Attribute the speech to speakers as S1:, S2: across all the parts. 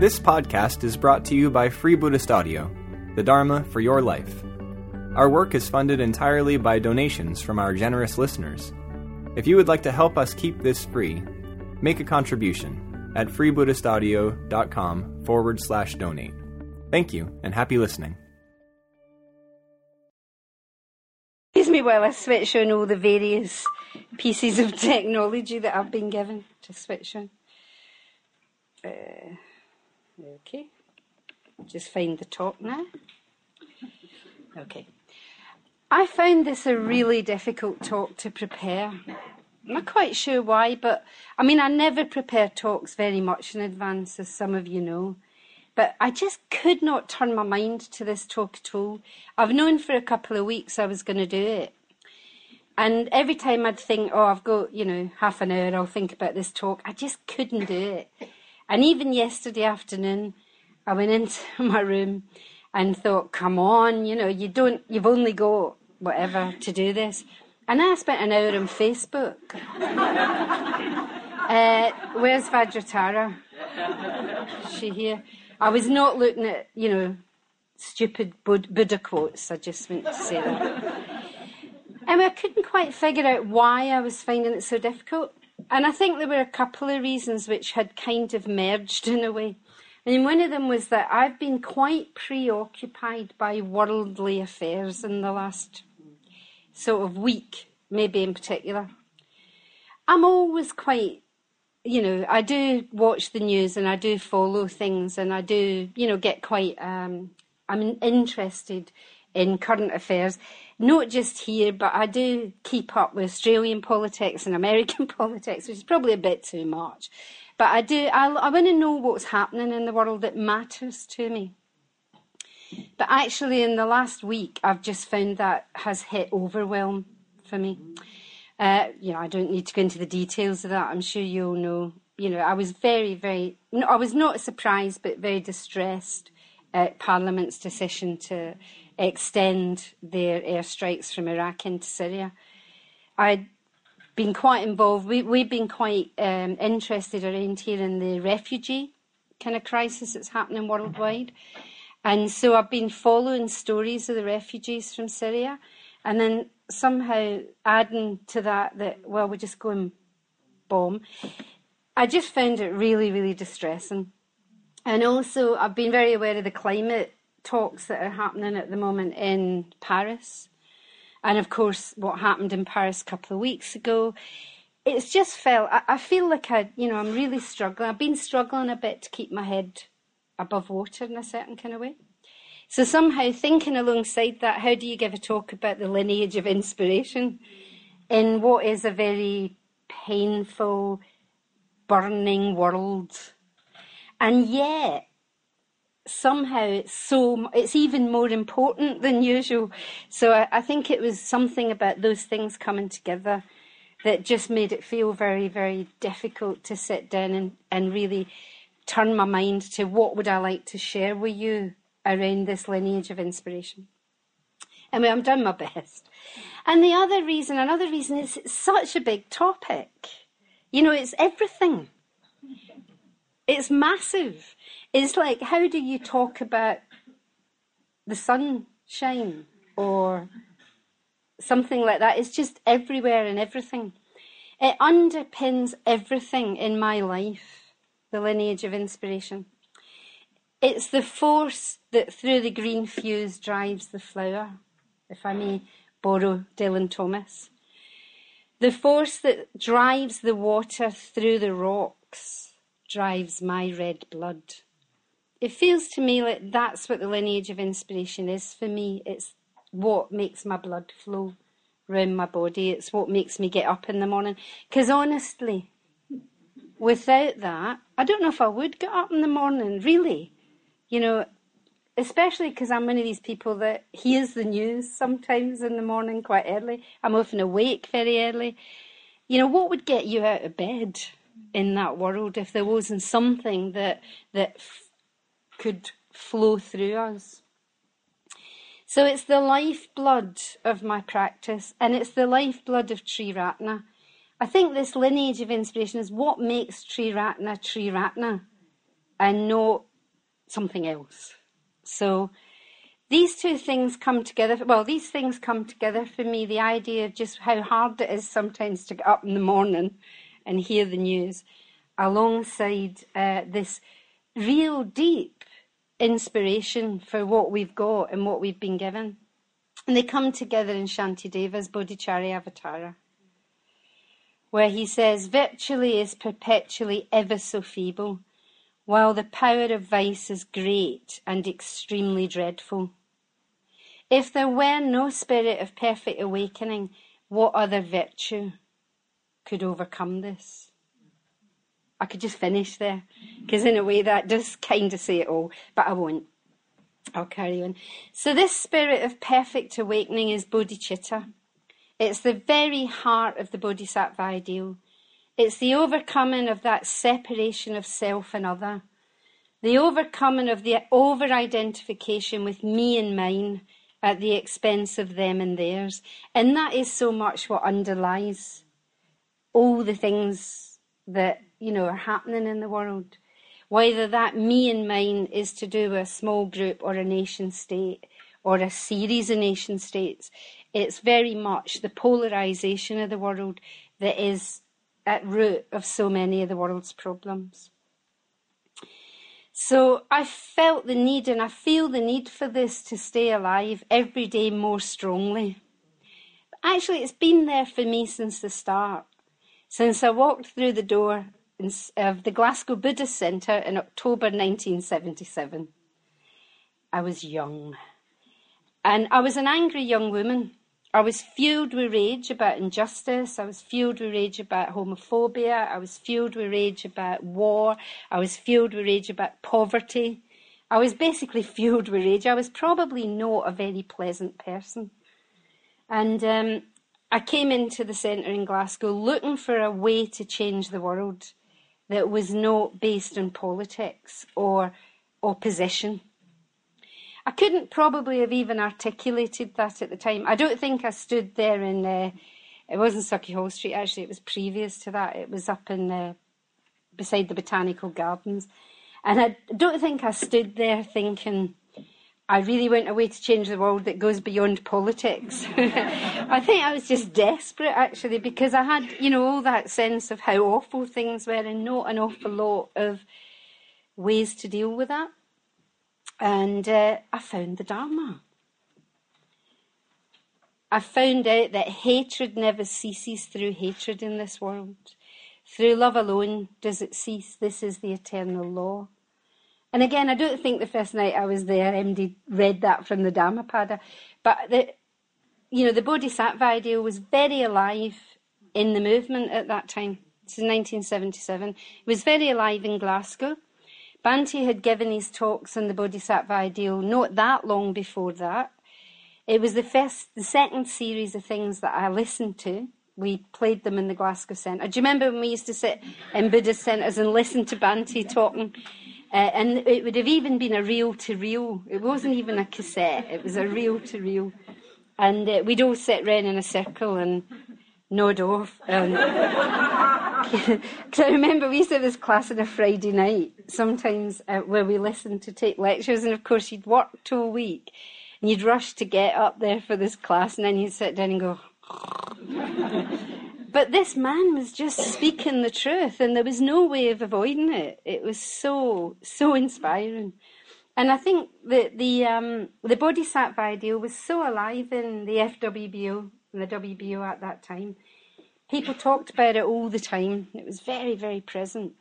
S1: This podcast is brought to you by Free Buddhist Audio, the Dharma for your life. Our work is funded entirely by donations from our generous listeners. If you would like to help us keep this free, make a contribution at freebuddhistaudio.com forward slash donate. Thank you and happy listening.
S2: Excuse me while I switch on all the various pieces of technology that I've been given to switch on. Uh, okay, just find the talk now. Okay. I found this a really difficult talk to prepare. I'm not quite sure why, but I mean, I never prepare talks very much in advance, as some of you know. But I just could not turn my mind to this talk at all. I've known for a couple of weeks I was going to do it. And every time I'd think, oh, I've got, you know, half an hour, I'll think about this talk, I just couldn't do it. And even yesterday afternoon, I went into my room and thought, come on, you know, you don't, you've only got whatever to do this. And I spent an hour on Facebook. uh, where's Vajratara? She here? I was not looking at, you know, stupid Buddha quotes. I just want to say that. And I couldn't quite figure out why I was finding it so difficult. And I think there were a couple of reasons which had kind of merged in a way. And one of them was that I've been quite preoccupied by worldly affairs in the last sort of week, maybe in particular. I'm always quite, you know, I do watch the news and I do follow things and I do, you know, get quite, um, I'm interested in current affairs, not just here, but I do keep up with Australian politics and American politics, which is probably a bit too much. But I do, I, I want to know what's happening in the world that matters to me. But actually, in the last week, I've just found that has hit overwhelm for me. Uh, you know, I don't need to go into the details of that. I'm sure you all know. You know, I was very, very, I was not surprised, but very distressed at Parliament's decision to extend their airstrikes from Iraq into Syria. I'd been quite involved. We, we've been quite um, interested around here in the refugee kind of crisis that's happening worldwide. And so I've been following stories of the refugees from Syria and then somehow adding to that that, well, we're just going bomb. I just found it really, really distressing. And also, I've been very aware of the climate talks that are happening at the moment in Paris. And of course, what happened in Paris a couple of weeks ago. It's just felt, I, I feel like I, you know, I'm really struggling. I've been struggling a bit to keep my head above water in a certain kind of way. So somehow thinking alongside that, how do you give a talk about the lineage of inspiration in what is a very painful, burning world? And yet, somehow it's so it's even more important than usual. So I, I, think it was something about those things coming together that just made it feel very, very difficult to sit down and, and really turn my mind to what would I like to share with you around this lineage of inspiration. Anyway, I'm doing my best. And the other reason, another reason is it's such a big topic. You know, it's everything. It's massive. It's like, how do you talk about the sunshine or something like that? It's just everywhere and everything. It underpins everything in my life, the lineage of inspiration. It's the force that through the green fuse drives the flower, if I may borrow Dylan Thomas. The force that drives the water through the rocks drives my red blood it feels to me like that's what the lineage of inspiration is for me. It's what makes my blood flow around my body. It's what makes me get up in the morning. Because honestly, without that, I don't know if I would get up in the morning, really. You know, especially because I'm one of these people that hears the news sometimes in the morning quite early. I'm often awake very early. You know, what would get you out of bed in that world if there wasn't something that that could flow through us. So it's the lifeblood of my practice, and it's the lifeblood of Tree Triratna. I think this lineage of inspiration is what makes Triratna Triratna, and not something else. So these two things come together. Well, these things come together for me. The idea of just how hard it is sometimes to get up in the morning and hear the news, alongside uh, this real deep inspiration for what we've got and what we've been given. And they come together in Shantideva's Bodhicharya Avatara, where he says, Virtually is perpetually ever so feeble, while the power of vice is great and extremely dreadful. If there were no spirit of perfect awakening, what other virtue could overcome this? I could just finish there, because in a way that does kind of say it all, but I won't. I'll carry on. So, this spirit of perfect awakening is bodhicitta. It's the very heart of the bodhisattva ideal. It's the overcoming of that separation of self and other, the overcoming of the over identification with me and mine at the expense of them and theirs. And that is so much what underlies all the things that you know, are happening in the world. Whether that me and mine is to do with a small group or a nation state or a series of nation states, it's very much the polarization of the world that is at root of so many of the world's problems. So I felt the need and I feel the need for this to stay alive every day more strongly. Actually, it's been there for me since the start. Since I walked through the door of the Glasgow Buddhist Centre in October 1977. I was young. And I was an angry young woman. I was fueled with rage about injustice. I was fueled with rage about homophobia. I was fueled with rage about war. I was fueled with rage about poverty. I was basically fueled with rage. I was probably not a very pleasant person. And um, I came into the centre in Glasgow looking for a way to change the world that was not based on politics or opposition. I couldn't probably have even articulated that at the time. I don't think I stood there in, uh, it wasn't Sauchiehall Street actually, it was previous to that. It was up in, uh, beside the Botanical Gardens. And I don't think I stood there thinking, I really want a way to change the world that goes beyond politics. I think I was just desperate actually because I had, you know, all that sense of how awful things were and not an awful lot of ways to deal with that. And uh, I found the Dharma. I found out that hatred never ceases through hatred in this world. Through love alone does it cease. This is the eternal law. And again, I don't think the first night I was there, MD read that from the Dhammapada, but the, you know, the Bodhisattva ideal was very alive in the movement at that time. Is 1977. It was very alive in Glasgow. Bhante had given his talks on the Bodhisattva ideal not that long before that. It was the first, the second series of things that I listened to. We played them in the Glasgow Centre. Do you remember when we used to sit in Buddhist centres and listen to Bhante talking uh, and it would have even been a reel to reel. It wasn't even a cassette, it was a reel to reel. And uh, we'd all sit round in a circle and nod off. Because I remember we used to have this class on a Friday night, sometimes uh, where we listened to take lectures, and of course you'd work all week, and you'd rush to get up there for this class, and then you'd sit down and go. But this man was just speaking the truth, and there was no way of avoiding it. It was so, so inspiring. And I think that the um, the Bodhisattva ideal was so alive in the FWBO and the WBO at that time. People talked about it all the time. It was very, very present.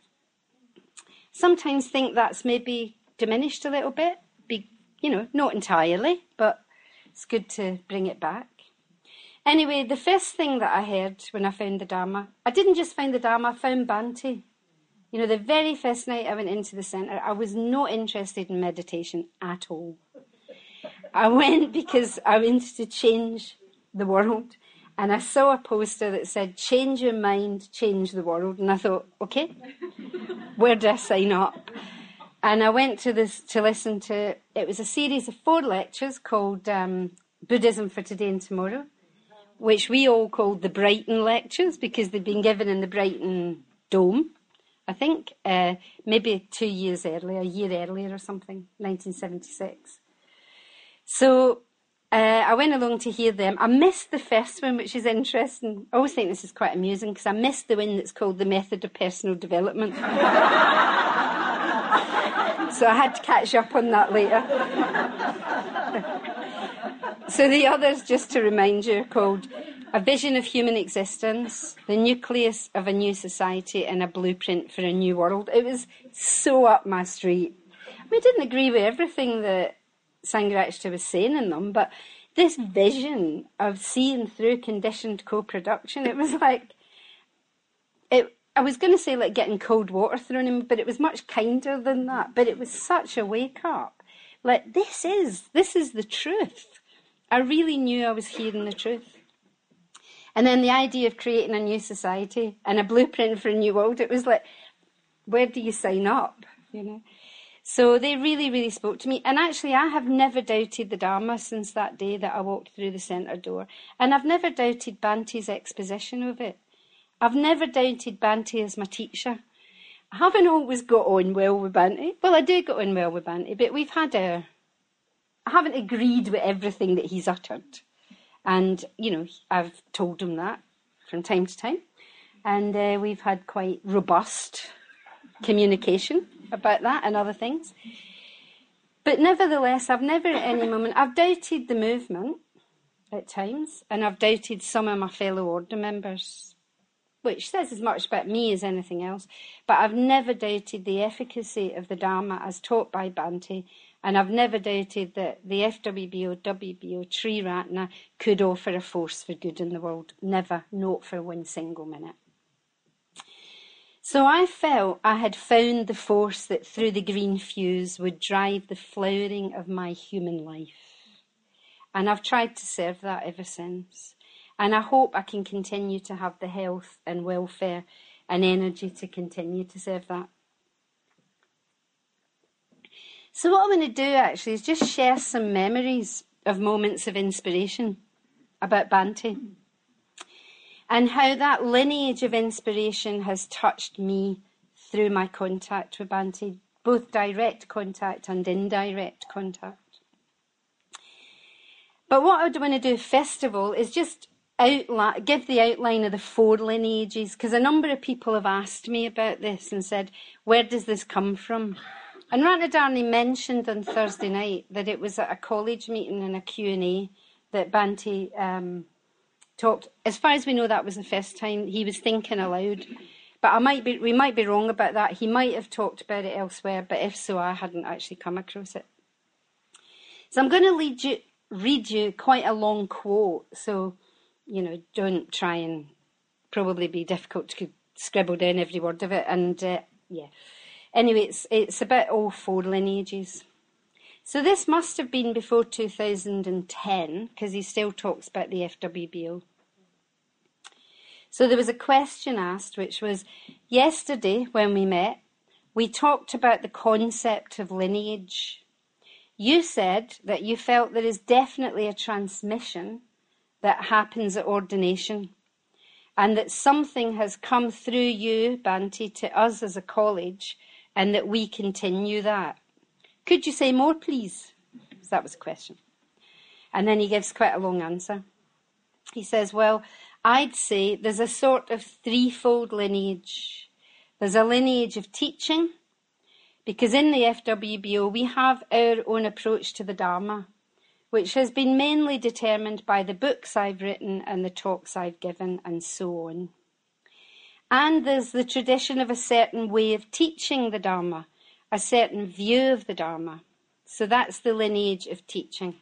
S2: Sometimes think that's maybe diminished a little bit. Be, you know, not entirely, but it's good to bring it back. Anyway, the first thing that I heard when I found the Dharma, I didn't just find the Dharma, I found Bhante. You know, the very first night I went into the centre, I was not interested in meditation at all. I went because I wanted to change the world. And I saw a poster that said, Change your mind, change the world. And I thought, okay, where do I sign up? And I went to this to listen to, it was a series of four lectures called um, Buddhism for Today and Tomorrow which we all called the Brighton lectures because they'd been given in the Brighton Dome I think uh, maybe two years earlier, a year earlier or something, 1976. So uh, I went along to hear them. I missed the first one, which is interesting. I always think this is quite amusing because I missed the one that's called The Method of Personal Development. so I had to catch up on that later. so the others, just to remind you, are called A Vision of Human Existence, The Nucleus of a New Society, and A Blueprint for a New World. It was so up my street. I didn't agree with everything that Sangharakshita was saying in them, but this vision of seeing through conditioned co-production, it was like, it, I was going to say like getting cold water thrown in, but it was much kinder than that. But it was such a wake up. Like this is this is the truth. I really knew I was hearing the truth. And then the idea of creating a new society and a blueprint for a new world, it was like, where do you sign up? You know. So they really, really spoke to me. And actually, I have never doubted the Dharma since that day that I walked through the centre door. And I've never doubted Bhante's exposition of it. I've never doubted Bhante as my teacher. I haven't always got on well with Bhante. Well, I do get on well with Banti, but we've had a. I haven't agreed with everything that he's uttered. And, you know, I've told him that from time to time. And uh, we've had quite robust communication about that and other things. But nevertheless, I've never at any moment, I've doubted the movement at times, and I've doubted some of my fellow order members, which says as much about me as anything else. But I've never doubted the efficacy of the Dharma as taught by Bhante, and I've never doubted that the FWBO, WBO, Triratna could offer a force for good in the world. Never, not for one single minute. So I felt I had found the force that through the green fuse would drive the flowering of my human life. And I've tried to serve that ever since. And I hope I can continue to have the health and welfare and energy to continue to serve that. So, what I'm going to do actually is just share some memories of moments of inspiration about Bhante and how that lineage of inspiration has touched me through my contact with Bhante, both direct contact and indirect contact. But what I want to do first of all is just outline, give the outline of the four lineages, because a number of people have asked me about this and said, where does this come from? And Ratnadharni mentioned on Thursday night that it was at a college meeting and a Q&A that Bhante um, talked. As far as we know, that was the first time he was thinking aloud. But I might be, we might be wrong about that. He might have talked about it elsewhere, but if so, I hadn't actually come across it. So I'm going to you, read you quite a long quote. So, you know, don't try and probably be difficult to scribble down every word of it. And uh, yeah, anyway, it's it's about all four lineages. So this must have been before 2010 because he still talks about the FWBO. So there was a question asked, which was yesterday when we met, we talked about the concept of lineage. You said that you felt there is definitely a transmission that happens at ordination and that something has come through you, Bhante, to us as a college and that we continue that. Could you say more, please? That was a question. And then he gives quite a long answer. He says, Well, I'd say there's a sort of threefold lineage. There's a lineage of teaching, because in the FWBO we have our own approach to the Dharma, which has been mainly determined by the books I've written and the talks I've given, and so on. And there's the tradition of a certain way of teaching the Dharma, a certain view of the Dharma. So that's the lineage of teaching.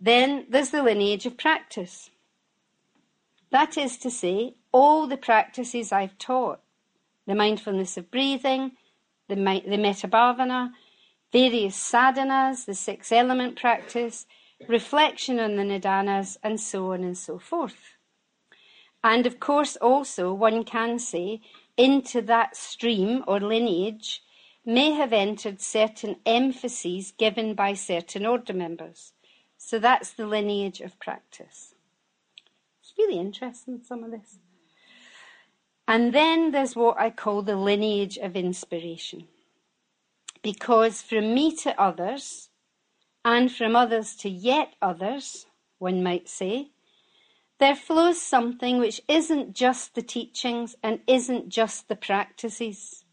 S2: Then there's the lineage of practice. That is to say, all the practices I've taught the mindfulness of breathing, the, the metta bhavana, various sadhanas, the six element practice, reflection on the nidanas, and so on and so forth. And of course, also, one can say into that stream or lineage may have entered certain emphases given by certain order members. So that's the lineage of practice. It's really interesting, some of this. And then there's what I call the lineage of inspiration. Because from me to others, and from others to yet others, one might say, there flows something which isn't just the teachings and isn't just the practices.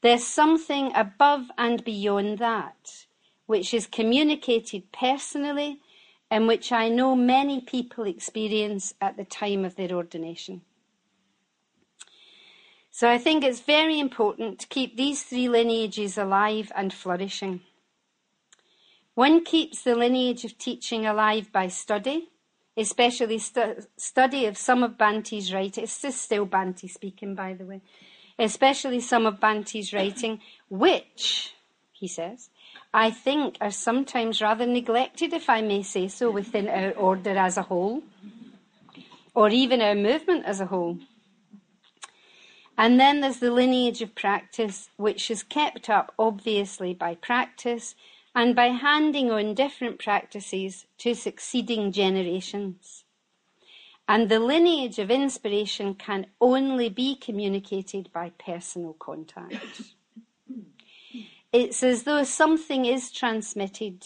S2: There's something above and beyond that, which is communicated personally and which I know many people experience at the time of their ordination. So I think it's very important to keep these three lineages alive and flourishing. One keeps the lineage of teaching alive by study, especially stu- study of some of Bhante's writing. It's just still Bhante speaking, by the way. Especially some of Bhante's writing, which, he says, I think are sometimes rather neglected, if I may say so, within our order as a whole, or even our movement as a whole. And then there's the lineage of practice, which is kept up obviously by practice and by handing on different practices to succeeding generations. And the lineage of inspiration can only be communicated by personal contact. it's as though something is transmitted.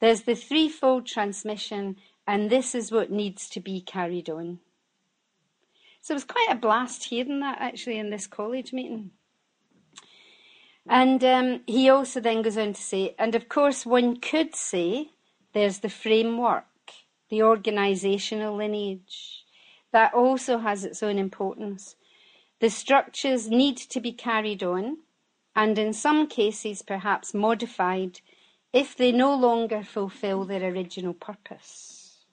S2: There's the threefold transmission, and this is what needs to be carried on. So it was quite a blast hearing that actually in this college meeting. And um, he also then goes on to say, and of course, one could say there's the framework, the organisational lineage. That also has its own importance. The structures need to be carried on, and in some cases, perhaps modified, if they no longer fulfil their original purpose.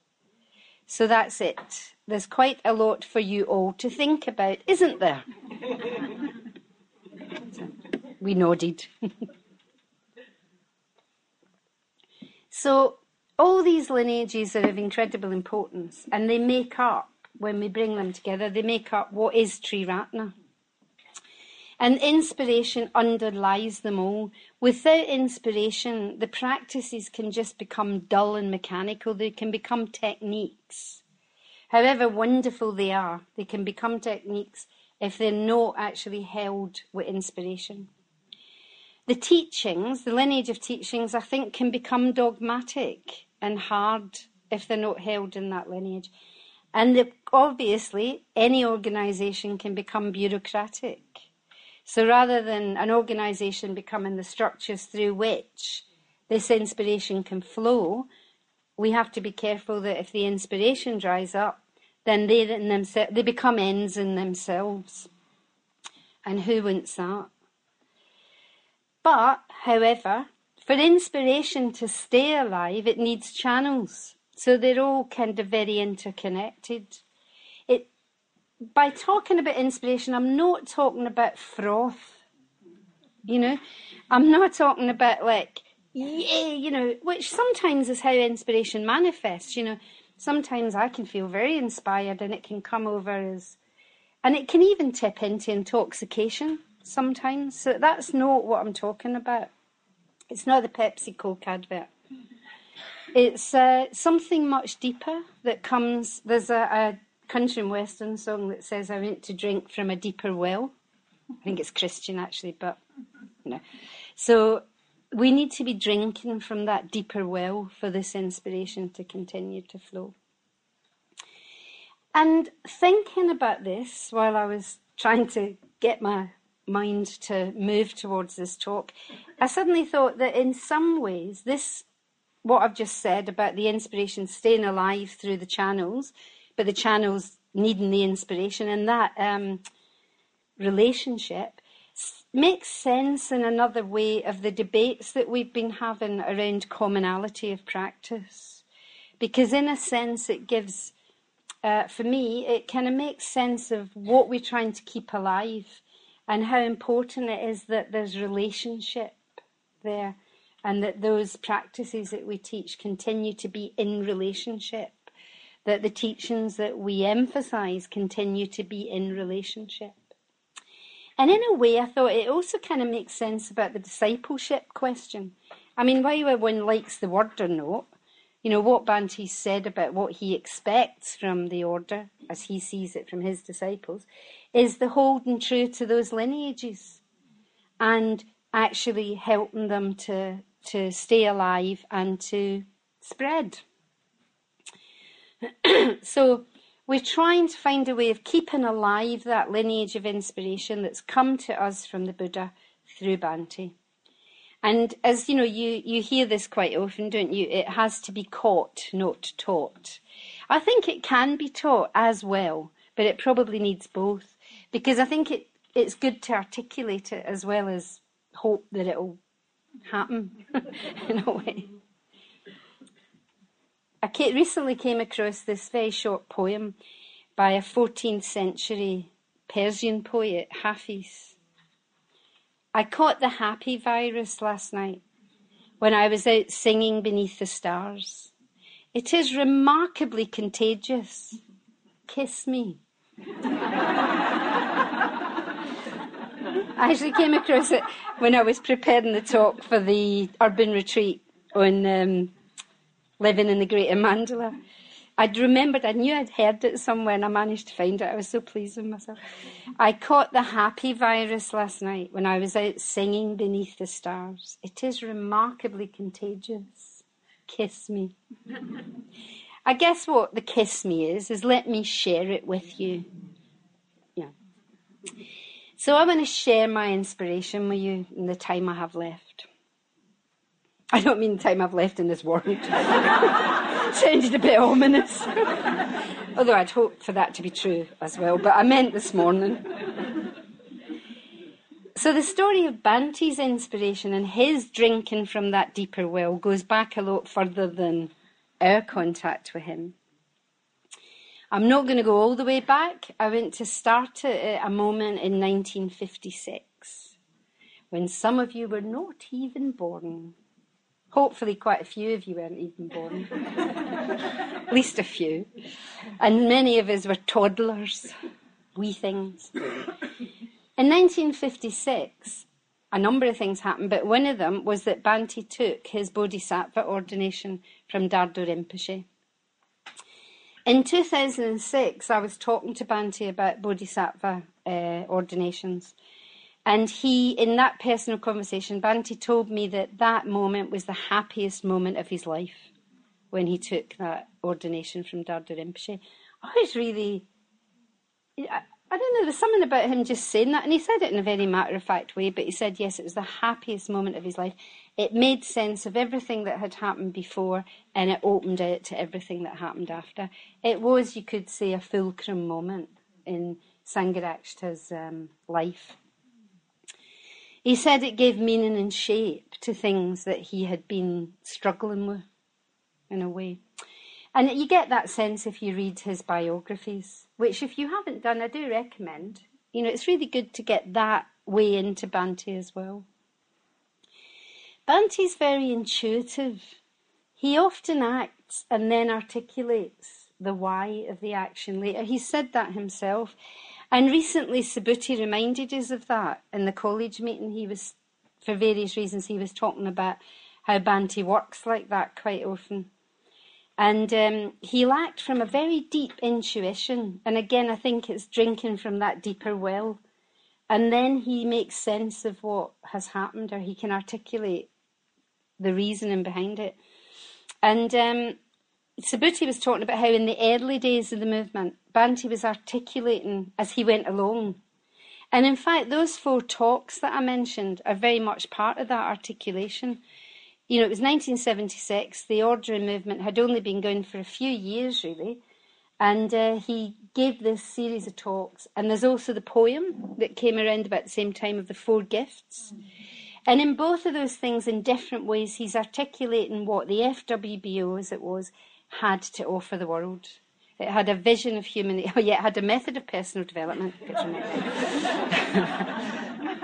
S2: So that's it. There's quite a lot for you all to think about, isn't there? We nodded. so, all these lineages are of incredible importance, and they make up, when we bring them together, they make up what is Triratna. And inspiration underlies them all. Without inspiration, the practices can just become dull and mechanical. They can become techniques. However wonderful they are, they can become techniques if they're not actually held with inspiration the teachings, the lineage of teachings, I think can become dogmatic and hard if they're not held in that lineage. And the, obviously, any organisation can become bureaucratic. So rather than an organisation becoming the structures through which this inspiration can flow, we have to be careful that if the inspiration dries up, then they, in themselves, they become ends in themselves. And who wants that? But, however, for inspiration to stay alive, it needs channels. So they're all kind of very interconnected. It, by talking about inspiration, I'm not talking about froth. You know, I'm not talking about like, yeah, you know, which sometimes is how inspiration manifests. You know, sometimes I can feel very inspired and it can come over as, and it can even tip into intoxication sometimes. So that's not what I'm talking about. It's not the Pepsi Coke advert. It's uh, something much deeper that comes. There's a, a country and western song that says, "I went to drink from a deeper well." I think it's Christian actually, but you know. So we need to be drinking from that deeper well for this inspiration to continue to flow. And thinking about this while I was trying to get my mind to move towards this talk, I suddenly thought that in some ways, this, what I've just said about the inspiration staying alive through the channels, but the channels needing the inspiration and that um, relationship makes sense in another way of the debates that we've been having around commonality of practice. Because, in a sense, it gives, uh, for me, it kind of makes sense of what we're trying to keep alive and how important it is that there's relationship there and that those practices that we teach continue to be in relationship that the teachings that we emphasize continue to be in relationship. And in a way i thought it also kind of makes sense about the discipleship question. I mean whether one likes the word or not You know, what Bhante said about what he expects from the order, as he sees it from his disciples, is the holding true to those lineages and actually helping them to, to stay alive and to spread. so we're trying to find a way of keeping alive that lineage of inspiration that's come to us from the Buddha through Bhante. And as you know, you, you hear this quite often, don't you? It has to be caught, not taught. I think it can be taught as well, but it probably needs both because I think it, it's good to articulate it as well as hope that it'll happen in a way. I recently came across this very short poem by a 14th century Persian poet, Hafiz. I caught the happy virus last night when I was out singing beneath the stars. It is remarkably contagious. Kiss me. I actually came across it when I was preparing the talk for the urban retreat on um, living in the Greater Mandala. I'd remembered, I knew I'd heard it somewhere and I managed to find it. I was so pleased with myself. I caught the happy virus last night when I was out singing beneath the stars. It is remarkably contagious. Kiss me. I guess what the kiss me is, is let me share it with you. Yeah. So I'm going to share my inspiration with you in the time I have left. I don't mean the time I've left in this world. Sounded a bit ominous. Although I'd hoped for that to be true as well, but I meant this morning. So the story of Bhante's inspiration and his drinking from that deeper well goes back a lot further than our contact with him. I'm not going to go all the way back. I went to start at a moment in 1956 when some of you were not even born. Hopefully, quite a few of you weren't even born. At least a few. And many of us were toddlers, wee things. In 1956, a number of things happened, but one of them was that Bhante took his Bodhisattva ordination from Dhardo Rinpoche. In 2006, I was talking to Bhante about Bodhisattva uh, ordinations, and he, in that personal conversation, Bhante told me that that moment was the happiest moment of his life when he took that ordination from Dhardo Rinpoche. I was really, I, I don't know, there's something about him just saying that. And he said it in a very matter of fact way, but he said, yes, it was the happiest moment of his life. It made sense of everything that had happened before and it opened out to everything that happened after. It was, you could say, a fulcrum moment in Sangharakshita's um, life. He said it gave meaning and shape to things that he had been struggling with, in a way. And you get that sense if you read his biographies, which, if you haven't done, I do recommend. You know, it's really good to get that way into Bhante as well. Bhante's very intuitive. He often acts and then articulates the why of the action later. He said that himself. And recently, Subhuti reminded us of that in the college meeting. He was, for various reasons, he was talking about how Bhante works like that quite often. And um, he lacked from a very deep intuition. And again, I think it's drinking from that deeper well. And then he makes sense of what has happened, or he can articulate the reasoning behind it. And um, Subhuti was talking about how in the early days of the movement, Bhante was articulating as he went along. And in fact, those four talks that I mentioned are very much part of that articulation. You know, it was 1976, the ordering movement had only been going for a few years, really. And uh, he gave this series of talks. And there's also the poem that came around about the same time of the four gifts. And in both of those things, in different ways, he's articulating what the FWBO, as it was, had to offer the world. It had a vision of human, oh yeah, it had a method of personal development. it,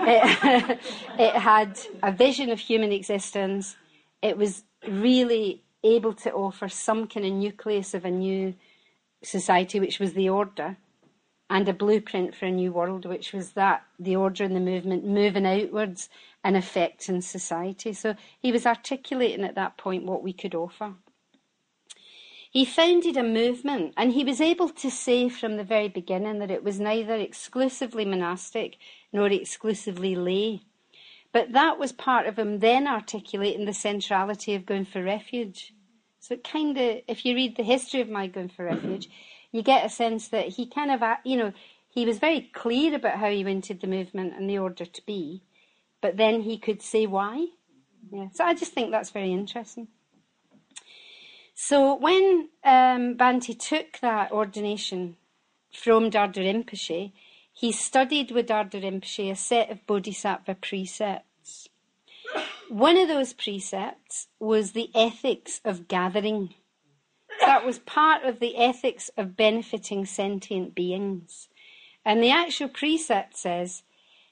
S2: it had a vision of human existence. It was really able to offer some kind of nucleus of a new society, which was the order, and a blueprint for a new world, which was that the order and the movement moving outwards and affecting society. So he was articulating at that point what we could offer. He founded a movement and he was able to say from the very beginning that it was neither exclusively monastic nor exclusively lay. But that was part of him then articulating the centrality of going for refuge. So it kind of, if you read the history of my going for refuge, you get a sense that he kind of, you know, he was very clear about how he wanted the movement and the order to be, but then he could say why. Yeah. So I just think that's very interesting. So when um, Bhante took that ordination from Dhardo Rinpoche, he studied with Dhardo Rinpoche a set of Bodhisattva precepts. One of those precepts was the ethics of gathering. That was part of the ethics of benefiting sentient beings. And the actual precept says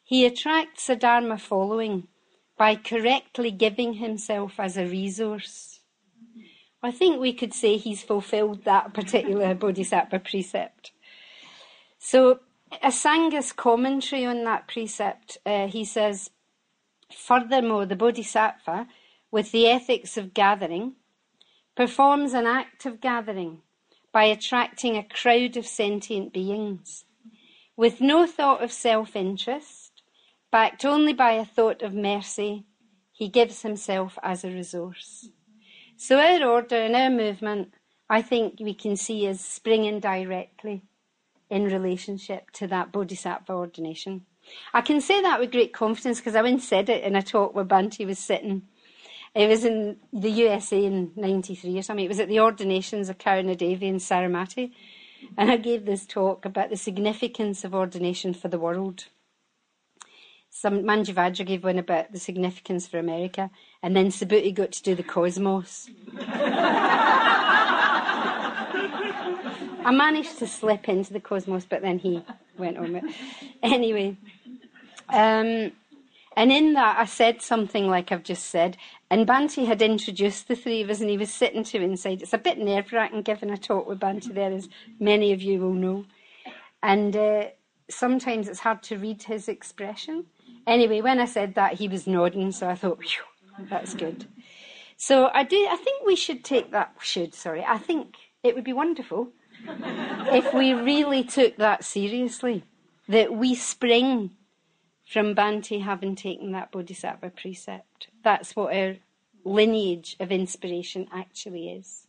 S2: he attracts a Dharma following by correctly giving himself as a resource. I think we could say he's fulfilled that particular Bodhisattva precept. So, Asanga's commentary on that precept, uh, he says, Furthermore, the Bodhisattva, with the ethics of gathering, performs an act of gathering by attracting a crowd of sentient beings. With no thought of self interest, backed only by a thought of mercy, he gives himself as a resource. So our order and our movement, I think we can see as springing directly in relationship to that bodhisattva ordination. I can say that with great confidence because I once said it in a talk where Bhante was sitting. It was in the USA in 93 or something. It was at the ordinations of Karen Karunadevi in Saramati. And I gave this talk about the significance of ordination for the world. Some Manjuvajra gave one about the significance for America, and then Subhuti got to do the cosmos. I managed to slip into the cosmos, but then he went on it. Anyway, um, and in that I said something like I've just said, and Bhante had introduced the three of us, and he was sitting to inside. It's a bit nerve wracking giving a talk with Bhante there, as many of you will know. And uh, sometimes it's hard to read his expression. Anyway, when I said that, he was nodding, so I thought, that's good. So I do. I think we should take that. Should sorry. I think it would be wonderful if we really took that seriously. That we spring from Bhante having taken that Bodhisattva precept. That's what our lineage of inspiration actually is.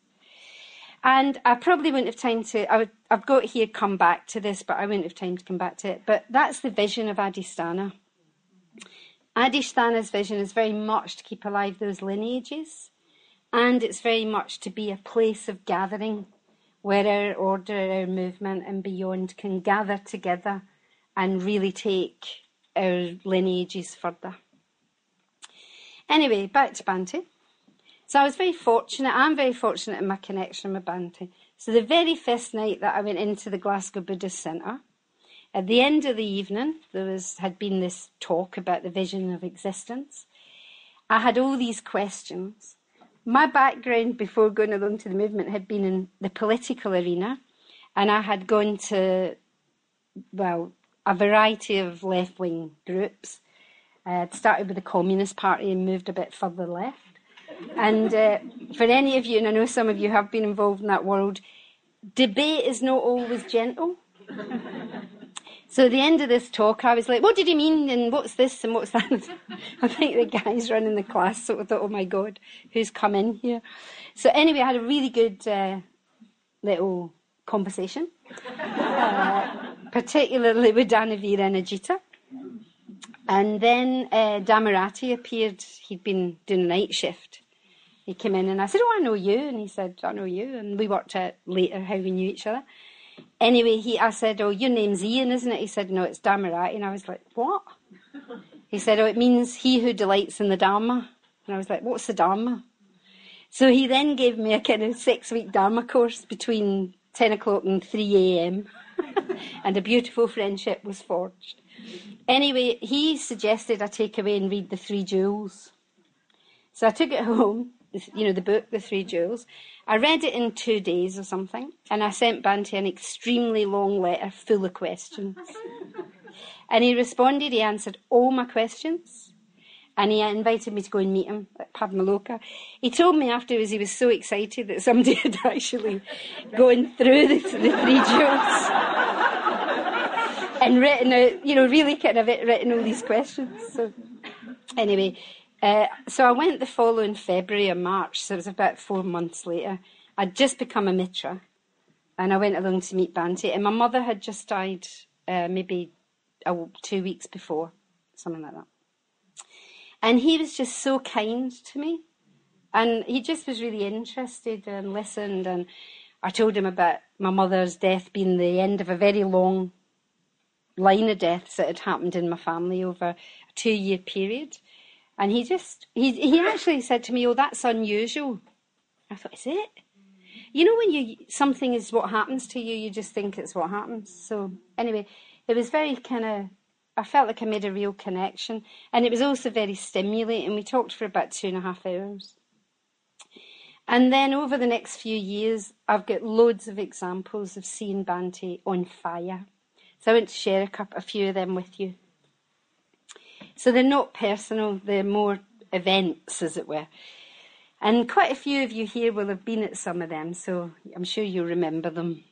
S2: And I probably wouldn't have time to, I would, I've got here come back to this, but I wouldn't have time to come back to it. But that's the vision of Adhisthana. Adhisthana's vision is very much to keep alive those lineages, and it's very much to be a place of gathering where our order, our movement, and beyond can gather together and really take our lineages further. Anyway, back to Bhante. So I was very fortunate, I'm very fortunate in my connection with Bhante. So the very first night that I went into the Glasgow Buddhist Centre, at the end of the evening, there was had been this talk about the vision of existence. I had all these questions. My background before going along to the movement had been in the political arena, and I had gone to, well, a variety of left wing groups. I had started with the Communist Party and moved a bit further left. And uh, for any of you, and I know some of you have been involved in that world, debate is not always gentle. So at the end of this talk, I was like, what did he mean? And what's this? And what's that? I think the guys running the class sort of thought, oh my God, who's come in here? So anyway, I had a really good uh, little conversation, uh, particularly with Dhanavira and Ajita. And then uh, Dharmarati appeared. He'd been doing a night shift. He came in and I said, oh, I know you. And he said, I know you. And we worked out later how we knew each other. Anyway, he, I said, oh, your name's Ian, isn't it? He said, no, it's Dharmarati. And I was like, what? He said, oh, it means he who delights in the Dharma. And I was like, what's the Dharma? So he then gave me a kind of six week Dharma course between 10 o'clock and 3 a.m. and a beautiful friendship was forged. Anyway, he suggested I take away and read The Three Jewels. So I took it home, you know, the book, The Three Jewels, I read it in two days or something, and I sent Bhante an extremely long letter full of questions. and he responded, he answered all my questions. And he invited me to go and meet him at Padmaloka. He told me afterwards he was so excited that somebody had actually gone through the, the three jewels and written out, you know, really kind of written all these questions. So anyway, uh, so I went the following February or March, so it was about four months later. I'd just become a mitra, and I went along to meet Bhante, and my mother had just died uh, maybe two weeks before, something like that. And he was just so kind to me. And he just was really interested and listened. And I told him about my mother's death being the end of a very long line of deaths that had happened in my family over a two year period. And he just, he, he actually said to me, Oh, that's unusual. I thought, Is it? You know, when you something is what happens to you, you just think it's what happens. So, anyway, it was very kind of I felt like I made a real connection. And it was also very stimulating. We talked for about two and a half hours. And then over the next few years, I've got loads of examples of seeing Bhante on fire. So I want to share a, couple, a few of them with you. So they're not personal, they're more events, as it were. And quite a few of you here will have been at some of them, so I'm sure you'll remember them.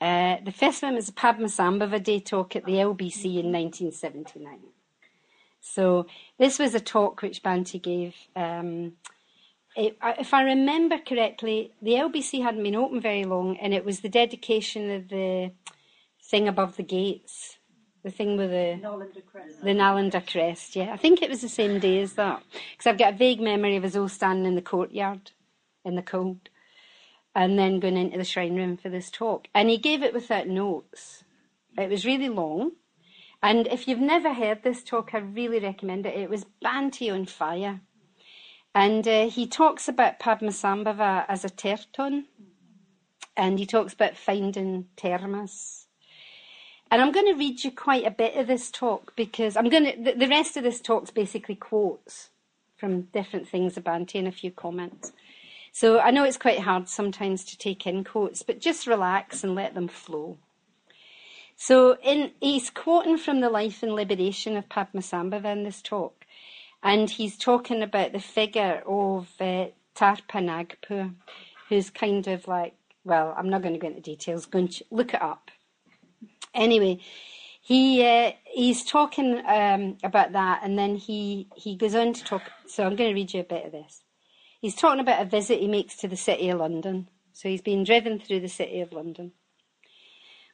S2: Uh, the first one was a Padmasambhava Day talk at the LBC in 1979. So this was a talk which Bhante gave. Um, it, if I remember correctly, the LBC hadn't been open very long, and it was the dedication of the thing above the gates, the thing with the
S3: Nalanda crest.
S2: the Nalanda crest. Yeah, I think it was the same day as that because I've got a vague memory of us all standing in the courtyard in the cold and then going into the shrine room for this talk. And he gave it without notes. It was really long. And if you've never heard this talk, I really recommend it. It was Bhante on fire. And uh, he talks about Padmasambhava as a terton. And he talks about finding termas. And I'm going to read you quite a bit of this talk because I'm going to, the, the rest of this talk's basically quotes from different things about Bhante and a few comments. So I know it's quite hard sometimes to take in quotes, but just relax and let them flow. So in, he's quoting from the life and liberation of Padmasambhava in this talk, and he's talking about the figure of uh, Tharpa Nagpur, who's kind of like, well, I'm not going to go into details. Go and look it up. Anyway, he uh, he's talking um, about that, and then he he goes on to talk. So I'm going to read you a bit of this. He's talking about a visit he makes to the City of London. So he's been driven through the City of London.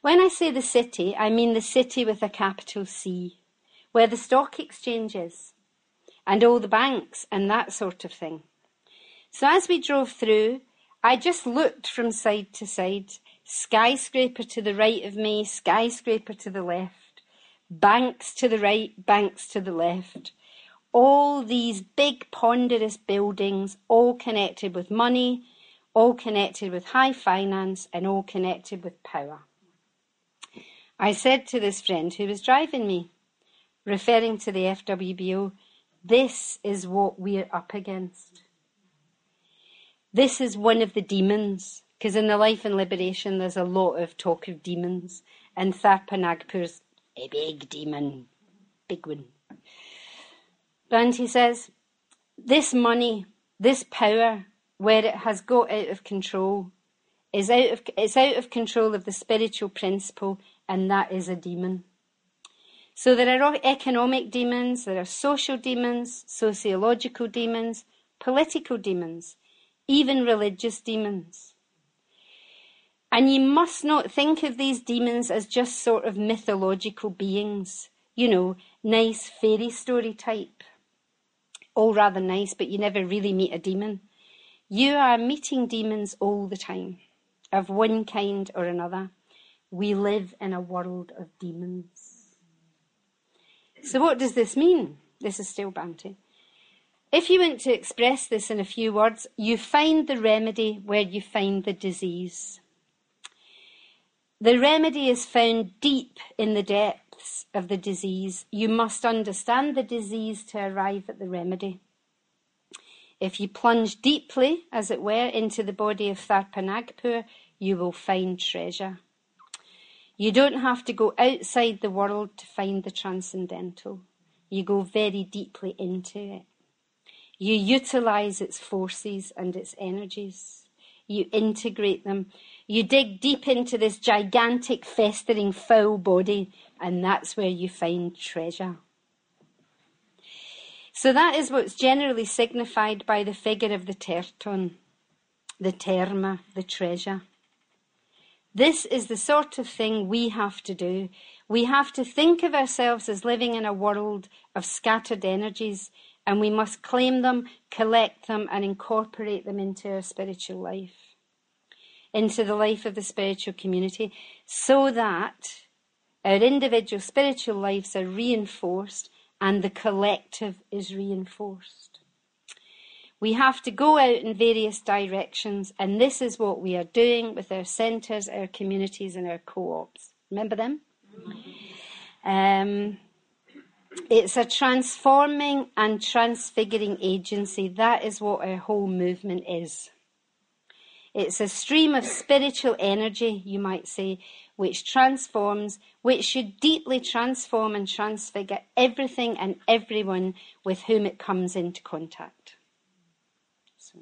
S2: When I say the city, I mean the city with a capital C, where the stock exchange is, and all the banks and that sort of thing. So as we drove through, I just looked from side to side, skyscraper to the right of me, skyscraper to the left, banks to the right, banks to the left, all these big ponderous buildings, all connected with money, all connected with high finance, and all connected with power. I said to this friend who was driving me, referring to the FWBO, this is what we're up against. This is one of the demons, because in the Life and Liberation there's a lot of talk of demons, and Tharpa Nagpur's a big demon, big one. And he says, this money, this power, where it has got out of control, is out of, it's out of control of the spiritual principle, and that is a demon. So there are economic demons, there are social demons, sociological demons, political demons, even religious demons. And you must not think of these demons as just sort of mythological beings, you know, nice fairy story type all rather nice, but you never really meet a demon. You are meeting demons all the time, of one kind or another. We live in a world of demons. So, what does this mean? This is still Bhante. If you want to express this in a few words, you find the remedy where you find the disease. The remedy is found deep in the depths depths of the disease, you must understand the disease to arrive at the remedy. If you plunge deeply, as it were, into the body of Tharpa Nagpur, you will find treasure. You don't have to go outside the world to find the transcendental. You go very deeply into it. You utilize its forces and its energies. You integrate them. You dig deep into this gigantic, festering, foul body, and that's where you find treasure. So that is what's generally signified by the figure of the terton, the terma, the treasure. This is the sort of thing we have to do. We have to think of ourselves as living in a world of scattered energies, and we must claim them, collect them, and incorporate them into our spiritual life, into the life of the spiritual community, so that our individual spiritual lives are reinforced and the collective is reinforced. We have to go out in various directions, and this is what we are doing with our centres, our communities, and our co ops. Remember them? Um, it's a transforming and transfiguring agency. That is what our whole movement is. It's a stream of spiritual energy, you might say, which transforms, which should deeply transform and transfigure everything and everyone with whom it comes into contact. So,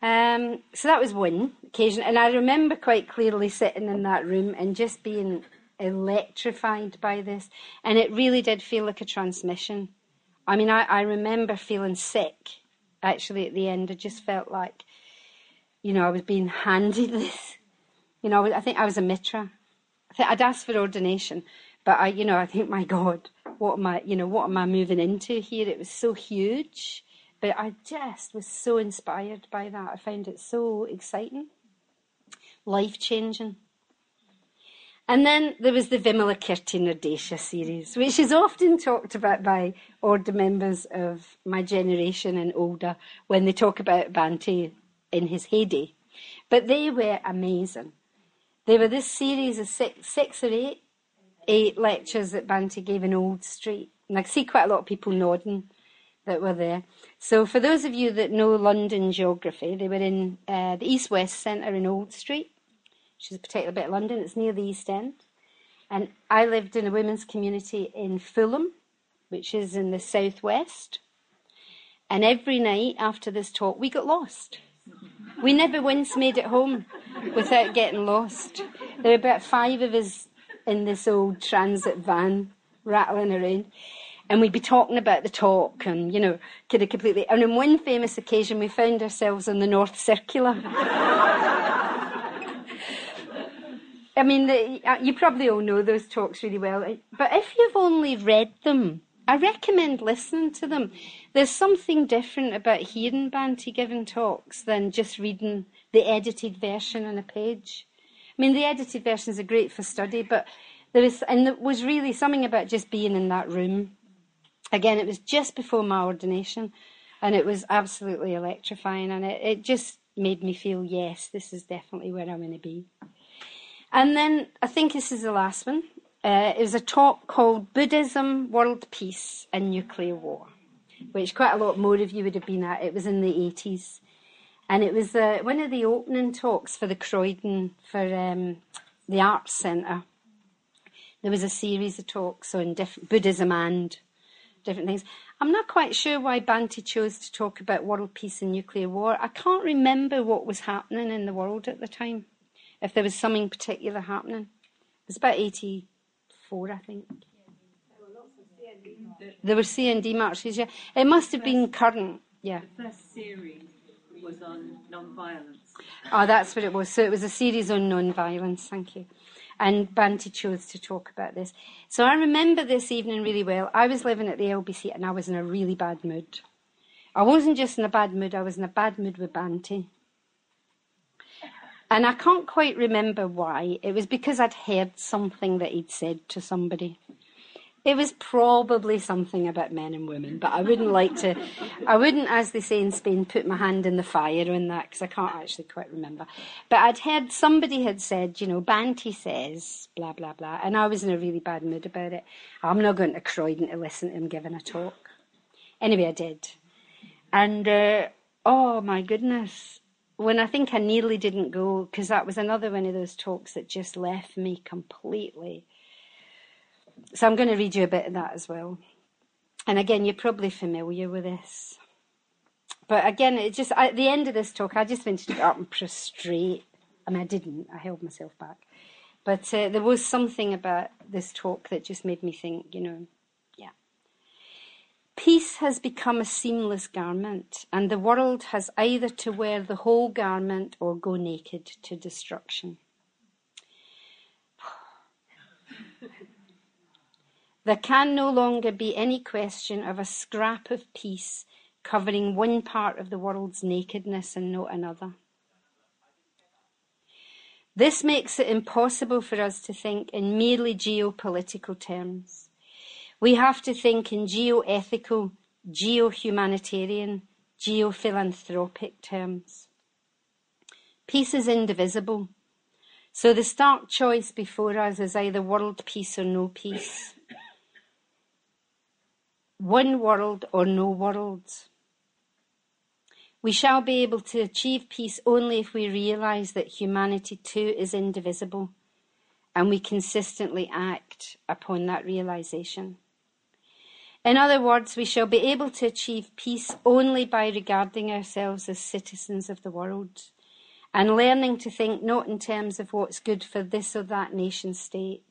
S2: um, so that was one occasion, and I remember quite clearly sitting in that room and just being electrified by this, and it really did feel like a transmission. I mean, I, I remember feeling sick actually at the end. I just felt like, you know, I was being handed this you know, I think I was a mitra. I think I'd asked for ordination, but I, you know, I think, my God, what am I, you know, what am I moving into here? It was so huge, but I just was so inspired by that. I found it so exciting, life changing. And then there was the Vimalakirti Nirdesha series, which is often talked about by order members of my generation and older when they talk about Bhante in his heyday. But they were amazing. They were this series of six, six or eight, eight lectures that Bhante gave in Old Street. And I see quite a lot of people nodding that were there. So for those of you that know London geography, they were in uh, the East West Centre in Old Street, which is a particular bit of London. It's near the East End. And I lived in a women's community in Fulham, which is in the southwest. And every night after this talk, we got lost. We never once made it home without getting lost. There were about five of us in this old transit van rattling around. And we'd be talking about the talk and, you know, kind of completely. And on one famous occasion, we found ourselves on the North Circular. I mean, the, you probably all know those talks really well. But if you've only read them, I recommend listening to them. There's something different about hearing Bhante giving talks than just reading the edited version on a page. I mean, the edited versions are great for study, but there was, and there was really something about just being in that room. Again, it was just before my ordination, and it was absolutely electrifying, and it, it just made me feel, yes, this is definitely where I'm going to be. And then I think this is the last one. Uh, it was a talk called Buddhism, World Peace, and Nuclear War, which quite a lot more of you would have been at. It was in the 80s. And it was uh, one of the opening talks for the Croydon, for um, the Arts Centre. There was a series of talks on diff- Buddhism and different things. I'm not quite sure why Bhante chose to talk about world peace and nuclear war. I can't remember what was happening in the world at the time, if there was something particular happening. It was about 80, four, I think. There were CND marches, yeah. It must have been current, yeah.
S3: The first series was on non-violence.
S2: Oh, that's what it was. So it was a series on non-violence, thank you. And Bhante chose to talk about this. So I remember this evening really well. I was living at the LBC and I was in a really bad mood. I wasn't just in a bad mood, I was in a bad mood with Bhante. And I can't quite remember why. It was because I'd heard something that he'd said to somebody. It was probably something about men and women, but I wouldn't like to, I wouldn't, as they say in Spain, put my hand in the fire on that because I can't actually quite remember. But I'd heard somebody had said, you know, Bhante says, blah, blah, blah, and I was in a really bad mood about it. I'm not going to Croydon to listen to him giving a talk. Anyway, I did. And, uh, oh my goodness, when I think I nearly didn't go, because that was another one of those talks that just left me completely. So I'm going to read you a bit of that as well. And again, you're probably familiar with this. But again, it just at the end of this talk, I just wanted to get up and prostrate. I mean, I didn't. I held myself back. But uh, there was something about this talk that just made me think, you know. Peace has become a seamless garment, and the world has either to wear the whole garment or go naked to destruction. There can no longer be any question of a scrap of peace covering one part of the world's nakedness and not another. This makes it impossible for us to think in merely geopolitical terms. We have to think in geoethical, geo-humanitarian, geophilanthropic terms. Peace is indivisible. So the stark choice before us is either world peace or no peace. One world or no world. We shall be able to achieve peace only if we realize that humanity too is indivisible and we consistently act upon that realization. In other words, we shall be able to achieve peace only by regarding ourselves as citizens of the world and learning to think not in terms of what's good for this or that nation state,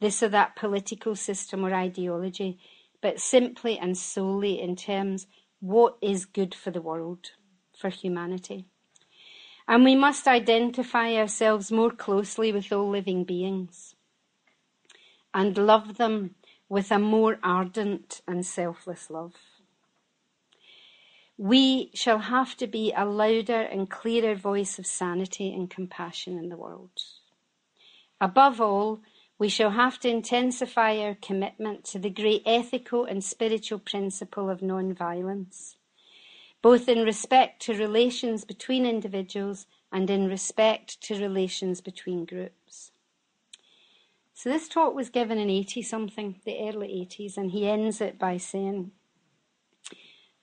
S2: this or that political system or ideology, but simply and solely in terms what is good for the world for humanity. And we must identify ourselves more closely with all living beings and love them with a more ardent and selfless love. We shall have to be a louder and clearer voice of sanity and compassion in the world. Above all, we shall have to intensify our commitment to the great ethical and spiritual principle of non-violence both in respect to relations between individuals and in respect to relations between groups. So this talk was given in 80 something, the early 80s, and he ends it by saying,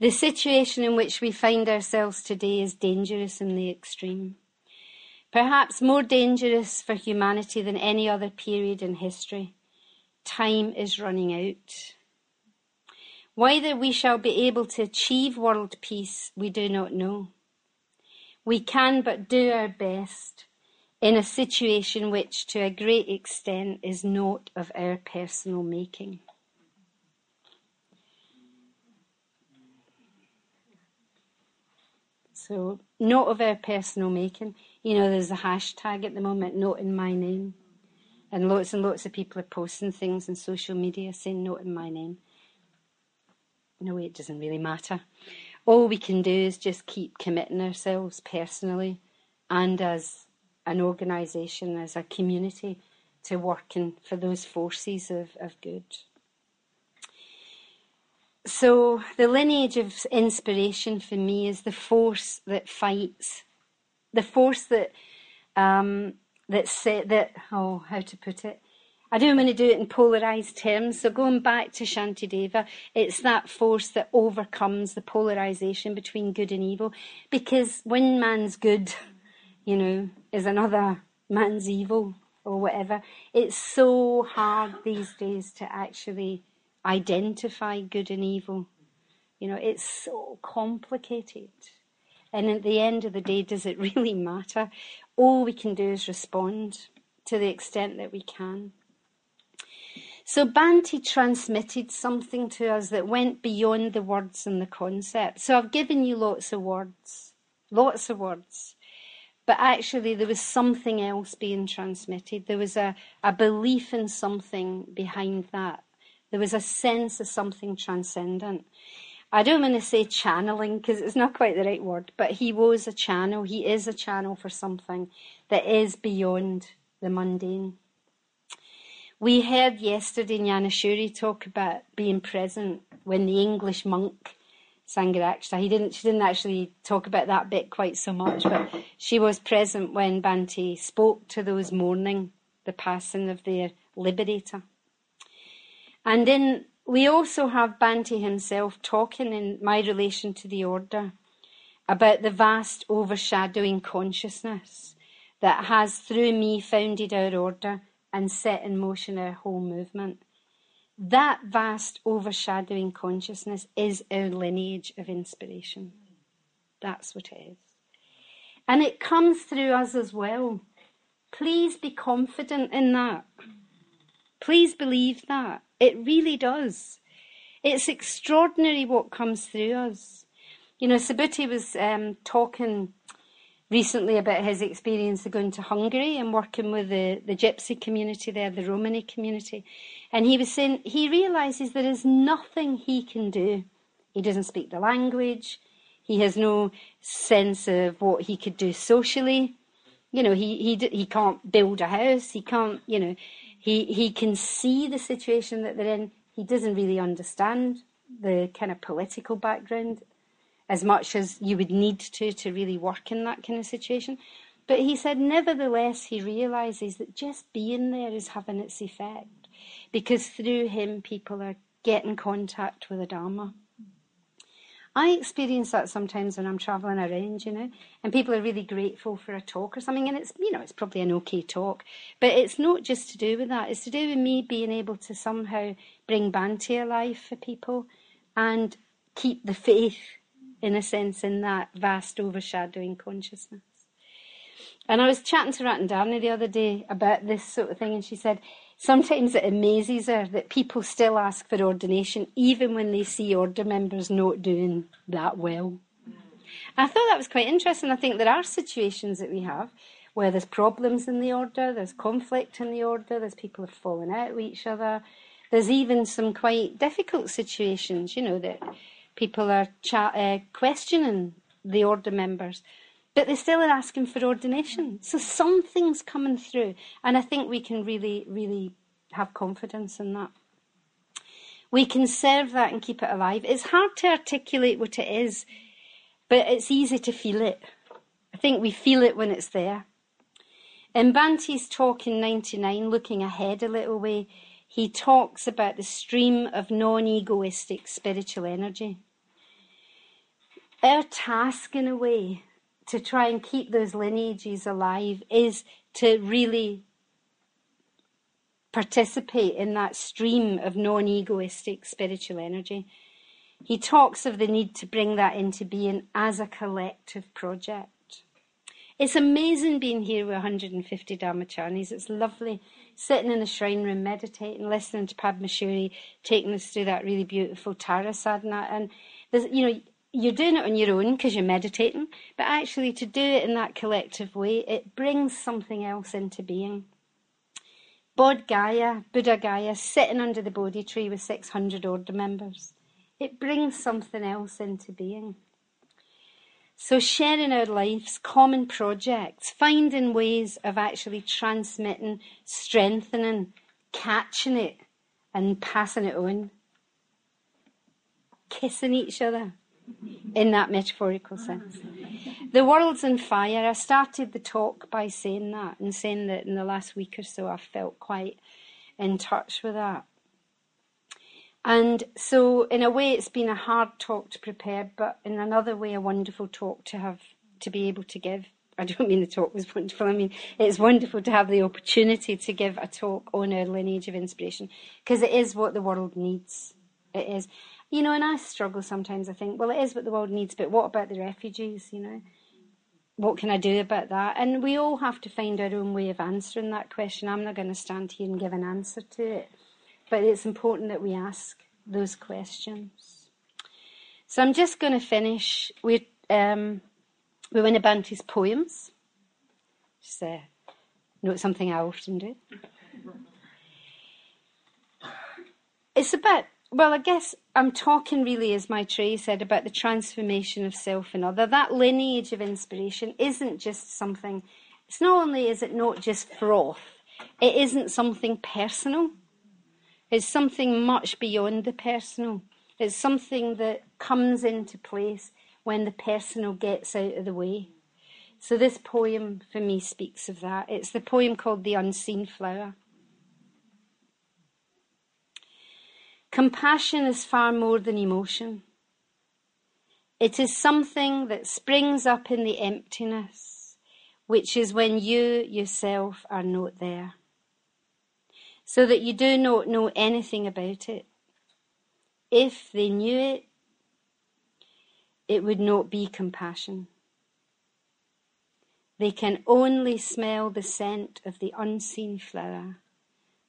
S2: The situation in which we find ourselves today is dangerous in the extreme. Perhaps more dangerous for humanity than any other period in history. Time is running out. Whether we shall be able to achieve world peace, we do not know. We can but do our best in a situation which, to a great extent, is not of our personal making. So, not of our personal making. You know, there's a hashtag at the moment, not in my name. And lots and lots of people are posting things on social media saying, not in my name No, way, it doesn't really matter. All we can do is just keep committing ourselves personally and as an organisation, as a community, to working for those forces of, of good. So, the lineage of inspiration for me is the force that fights, the force that um, that set that oh, how to put it, I don't want to do it in polarized terms. So going back to Shantideva, it's that force that overcomes the polarization between good and evil. Because when man's good, you know, is another man's evil or whatever, it's so hard these days to actually identify good and evil. You know, it's so complicated. And at the end of the day, does it really matter? All we can do is respond to the extent that we can. So Bhante transmitted something to us that went beyond the words and the concept. So I've given you lots of words, lots of words. But actually, there was something else being transmitted. There was a, a belief in something behind that. There was a sense of something transcendent. I don't want to say channeling because it's not quite the right word, but he was a channel. He is a channel for something that is beyond the mundane. We heard yesterday Nyanashuri talk about being present when the English monk Sangharakshita, he didn't, she didn't actually talk about that bit quite so much, but she was present when Bhante spoke to those mourning the passing of their liberator. And then we also have Bhante himself talking in my relation to the order about the vast overshadowing consciousness that has through me founded our order and set in motion our whole movement. That vast overshadowing consciousness is our lineage of inspiration. That's what it is. And it comes through us as well. Please be confident in that. Please believe that. It really does. It's extraordinary what comes through us. You know, Subhuti was um, talking recently about his experience of going to Hungary and working with the, the gypsy community there, the Romani community. And he was saying he realizes there is nothing he can do. He doesn't speak the language. He has no sense of what he could do socially. You know, he, he, he can't build a house. He can't, you know, he, he can see the situation that they're in. He doesn't really understand the kind of political background as much as you would need to to really work in that kind of situation. But he said, nevertheless, he realizes that just being there is having its effect because through him, people are getting contact with the Dharma. I experience that sometimes when I'm travelling around, you know, and people are really grateful for a talk or something, and it's, you know, it's probably an okay talk, but it's not just to do with that. It's to do with me being able to somehow bring Bhante alive for people and keep the faith in a sense, in that vast overshadowing consciousness. And I was chatting to Ratandani the other day about this sort of thing, and she said sometimes it amazes her that people still ask for ordination even when they see order members not doing that well. I thought that was quite interesting. I think there are situations that we have where there's problems in the order, there's conflict in the order, there's people have fallen out with each other. There's even some quite difficult situations, you know, that people are uh, questioning the order members, but they still are asking for ordination. So something's coming through, and I think we can really, really have confidence in that. We can serve that and keep it alive. It's hard to articulate what it is, but it's easy to feel it. I think we feel it when it's there. In Bhante's talk in 99, looking ahead a little way, he talks about the stream of non egoistic spiritual energy. Our task, in a way, to try and keep those lineages alive is to really participate in that stream of non egoistic spiritual energy. He talks of the need to bring that into being as a collective project. It's amazing being here with 150 Dharmacharis. It's lovely sitting in the shrine room, meditating, listening to Padma Shuri, taking us through that really beautiful Tara sadhana. And there's, you know, you're doing it on your own because you're meditating, but actually to do it in that collective way, it brings something else into being. Bodh Gaya, Buddha Gaya, sitting under the Bodhi tree with 600 order members. It brings something else into being. So, sharing our lives, common projects, finding ways of actually transmitting, strengthening, catching it, and passing it on. Kissing each other in that metaphorical sense. The world's on fire. I started the talk by saying that and saying that in the last week or so I felt quite in touch with that. And so, in a way, it's been a hard talk to prepare, but in another way, a wonderful talk to have to be able to give. I don't mean the talk was wonderful. I mean, it's wonderful to have the opportunity to give a talk on our lineage of inspiration because it is what the world needs. It is. You know, and I struggle sometimes. I think, well, it is what the world needs, but what about the refugees? You know, what can I do about that? And we all have to find our own way of answering that question. I'm not going to stand here and give an answer to it, but it's important that we ask those questions. So I'm just going to finish with um, with one of Bhante's poems. Just uh, note something I often do. It's about well, I guess I'm talking really, as Maitreyi said, about the transformation of self and other. That lineage of inspiration isn't just something, it's not only is it not just froth, it isn't something personal. It's something much beyond the personal. It's something that comes into place when the personal gets out of the way. So this poem for me speaks of that. It's the poem called The Unseen Flower. Compassion is far more than emotion. It is something that springs up in the emptiness, which is when you yourself are not there. so that you do not know anything about it. If they knew it, it would not be compassion. They can only smell the scent of the unseen flower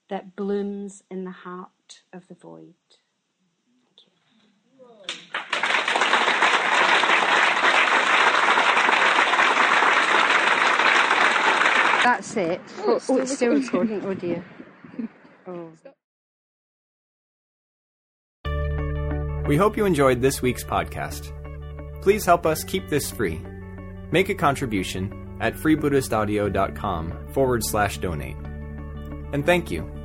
S2: that blooms in the heart of the void. That's it. Oh, oh, it's still recording. Oh dear. Oh.
S1: We hope you enjoyed this week's podcast. Please help us keep this free. Make a contribution at freebuddhistaudio.com forward slash donate. And thank you